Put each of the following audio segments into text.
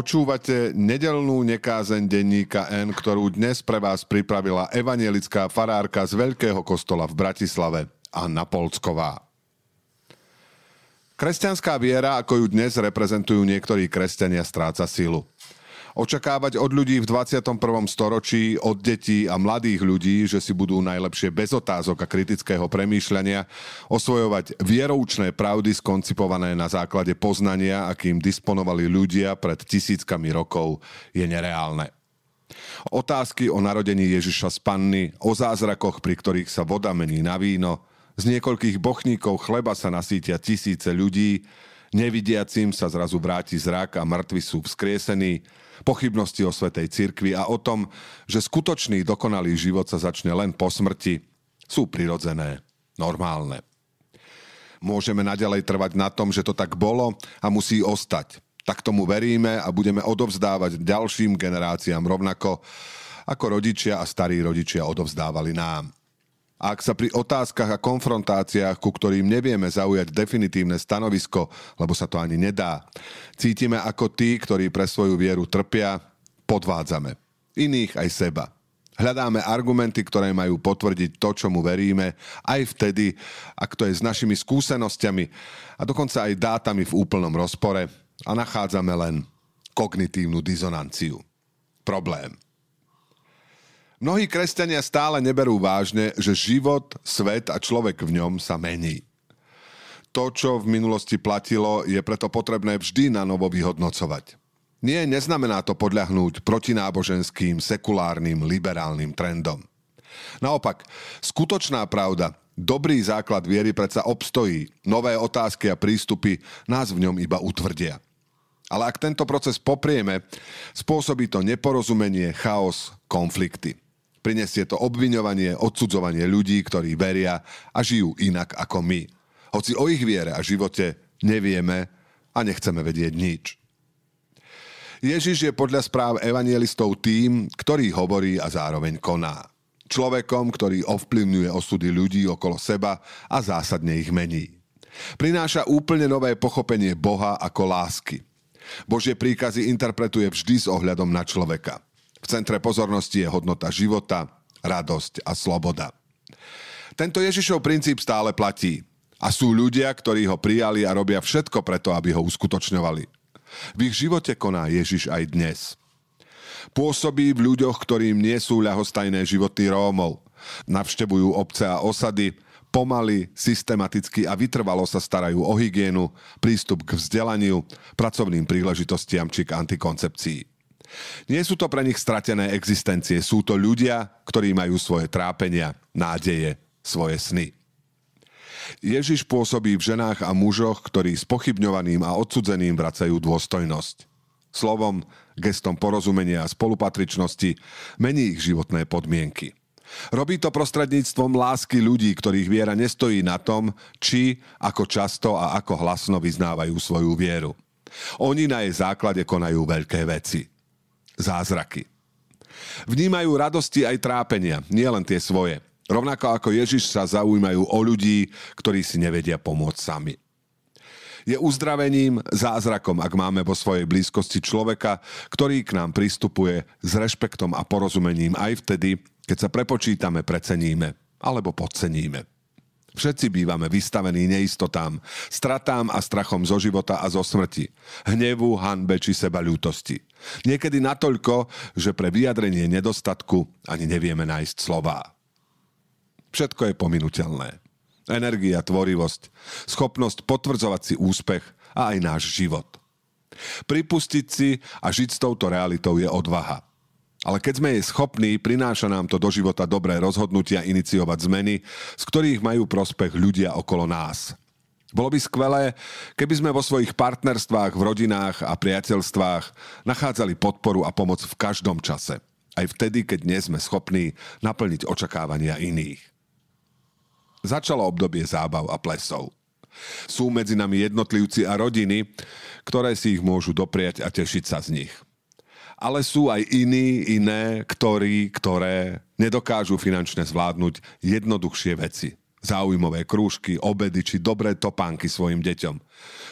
Počúvate nedelnú nekázeň denníka N, ktorú dnes pre vás pripravila evanielická farárka z Veľkého kostola v Bratislave, Anna Polcková. Kresťanská viera, ako ju dnes reprezentujú niektorí kresťania, stráca silu. Očakávať od ľudí v 21. storočí, od detí a mladých ľudí, že si budú najlepšie bez otázok a kritického premýšľania osvojovať vieroučné pravdy skoncipované na základe poznania, akým disponovali ľudia pred tisíckami rokov, je nereálne. Otázky o narodení Ježiša z panny, o zázrakoch, pri ktorých sa voda mení na víno, z niekoľkých bochníkov chleba sa nasítia tisíce ľudí, nevidiacim sa zrazu vráti zrak a mŕtvi sú vzkriesení, pochybnosti o Svetej cirkvi a o tom, že skutočný dokonalý život sa začne len po smrti, sú prirodzené, normálne. Môžeme naďalej trvať na tom, že to tak bolo a musí ostať. Tak tomu veríme a budeme odovzdávať ďalším generáciám rovnako, ako rodičia a starí rodičia odovzdávali nám. Ak sa pri otázkach a konfrontáciách, ku ktorým nevieme zaujať definitívne stanovisko, lebo sa to ani nedá, cítime ako tí, ktorí pre svoju vieru trpia, podvádzame. Iných aj seba. Hľadáme argumenty, ktoré majú potvrdiť to, čomu veríme, aj vtedy, ak to je s našimi skúsenosťami a dokonca aj dátami v úplnom rozpore a nachádzame len kognitívnu dizonanciu. Problém. Mnohí kresťania stále neberú vážne, že život, svet a človek v ňom sa mení. To, čo v minulosti platilo, je preto potrebné vždy na novo vyhodnocovať. Nie, neznamená to podľahnúť protináboženským, sekulárnym, liberálnym trendom. Naopak, skutočná pravda, dobrý základ viery predsa obstojí, nové otázky a prístupy nás v ňom iba utvrdia. Ale ak tento proces poprieme, spôsobí to neporozumenie, chaos, konflikty. Prinesie to obviňovanie, odsudzovanie ľudí, ktorí veria a žijú inak ako my. Hoci o ich viere a živote nevieme a nechceme vedieť nič. Ježiš je podľa správ evangelistov tým, ktorý hovorí a zároveň koná. Človekom, ktorý ovplyvňuje osudy ľudí okolo seba a zásadne ich mení. Prináša úplne nové pochopenie Boha ako lásky. Božie príkazy interpretuje vždy s ohľadom na človeka – v centre pozornosti je hodnota života, radosť a sloboda. Tento Ježišov princíp stále platí. A sú ľudia, ktorí ho prijali a robia všetko preto, aby ho uskutočňovali. V ich živote koná Ježiš aj dnes. Pôsobí v ľuďoch, ktorým nie sú ľahostajné životy Rómov. Navštevujú obce a osady, pomaly, systematicky a vytrvalo sa starajú o hygienu, prístup k vzdelaniu, pracovným príležitostiam či k antikoncepcii. Nie sú to pre nich stratené existencie, sú to ľudia, ktorí majú svoje trápenia, nádeje, svoje sny. Ježiš pôsobí v ženách a mužoch, ktorí s pochybňovaným a odsudzeným vracajú dôstojnosť. Slovom, gestom porozumenia a spolupatričnosti mení ich životné podmienky. Robí to prostredníctvom lásky ľudí, ktorých viera nestojí na tom, či, ako často a ako hlasno vyznávajú svoju vieru. Oni na jej základe konajú veľké veci zázraky. Vnímajú radosti aj trápenia, nielen tie svoje. Rovnako ako Ježiš sa zaujímajú o ľudí, ktorí si nevedia pomôcť sami. Je uzdravením, zázrakom, ak máme vo svojej blízkosti človeka, ktorý k nám pristupuje s rešpektom a porozumením aj vtedy, keď sa prepočítame, preceníme alebo podceníme. Všetci bývame vystavení neistotám, stratám a strachom zo života a zo smrti, hnevu, hanbe či seba ľútosti. Niekedy natoľko, že pre vyjadrenie nedostatku ani nevieme nájsť slová. Všetko je pominuteľné. Energia, tvorivosť, schopnosť potvrdzovať si úspech a aj náš život. Pripustiť si a žiť s touto realitou je odvaha. Ale keď sme jej schopní, prináša nám to do života dobré rozhodnutia iniciovať zmeny, z ktorých majú prospech ľudia okolo nás. Bolo by skvelé, keby sme vo svojich partnerstvách, v rodinách a priateľstvách nachádzali podporu a pomoc v každom čase. Aj vtedy, keď nie sme schopní naplniť očakávania iných. Začalo obdobie zábav a plesov. Sú medzi nami jednotlivci a rodiny, ktoré si ich môžu dopriať a tešiť sa z nich – ale sú aj iní, iné, ktorí, ktoré nedokážu finančne zvládnuť jednoduchšie veci. Záujmové krúžky, obedy či dobré topánky svojim deťom.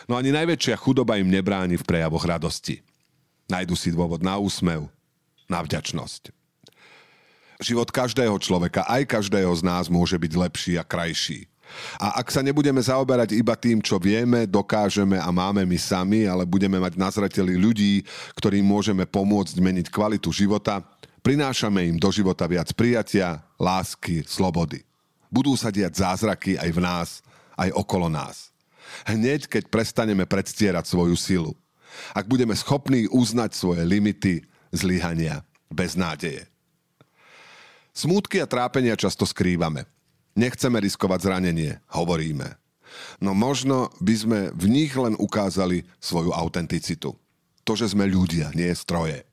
No ani najväčšia chudoba im nebráni v prejavoch radosti. Nájdu si dôvod na úsmev, na vďačnosť. Život každého človeka, aj každého z nás môže byť lepší a krajší. A ak sa nebudeme zaoberať iba tým, čo vieme, dokážeme a máme my sami, ale budeme mať na zreteli ľudí, ktorým môžeme pomôcť meniť kvalitu života, prinášame im do života viac prijatia, lásky, slobody. Budú sa diať zázraky aj v nás, aj okolo nás. Hneď, keď prestaneme predstierať svoju silu – ak budeme schopní uznať svoje limity, zlyhania, bez nádeje. Smútky a trápenia často skrývame. Nechceme riskovať zranenie, hovoríme. No možno by sme v nich len ukázali svoju autenticitu. To, že sme ľudia, nie stroje.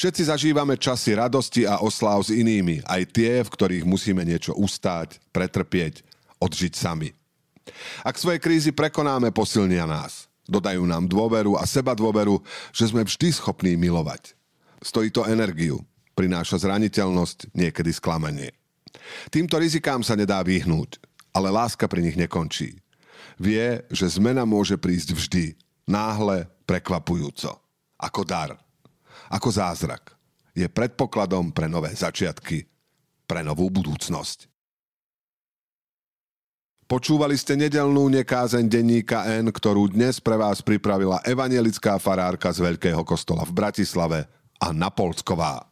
Všetci zažívame časy radosti a osláv s inými, aj tie, v ktorých musíme niečo ustáť, pretrpieť, odžiť sami. Ak svoje krízy prekonáme, posilnia nás. Dodajú nám dôveru a seba dôveru, že sme vždy schopní milovať. Stojí to energiu, prináša zraniteľnosť, niekedy sklamanie. Týmto rizikám sa nedá vyhnúť, ale láska pri nich nekončí. Vie, že zmena môže prísť vždy, náhle, prekvapujúco. Ako dar, ako zázrak. Je predpokladom pre nové začiatky, pre novú budúcnosť. Počúvali ste nedelnú nekázeň denníka N, ktorú dnes pre vás pripravila evangelická farárka z Veľkého kostola v Bratislave, Anna Polsková.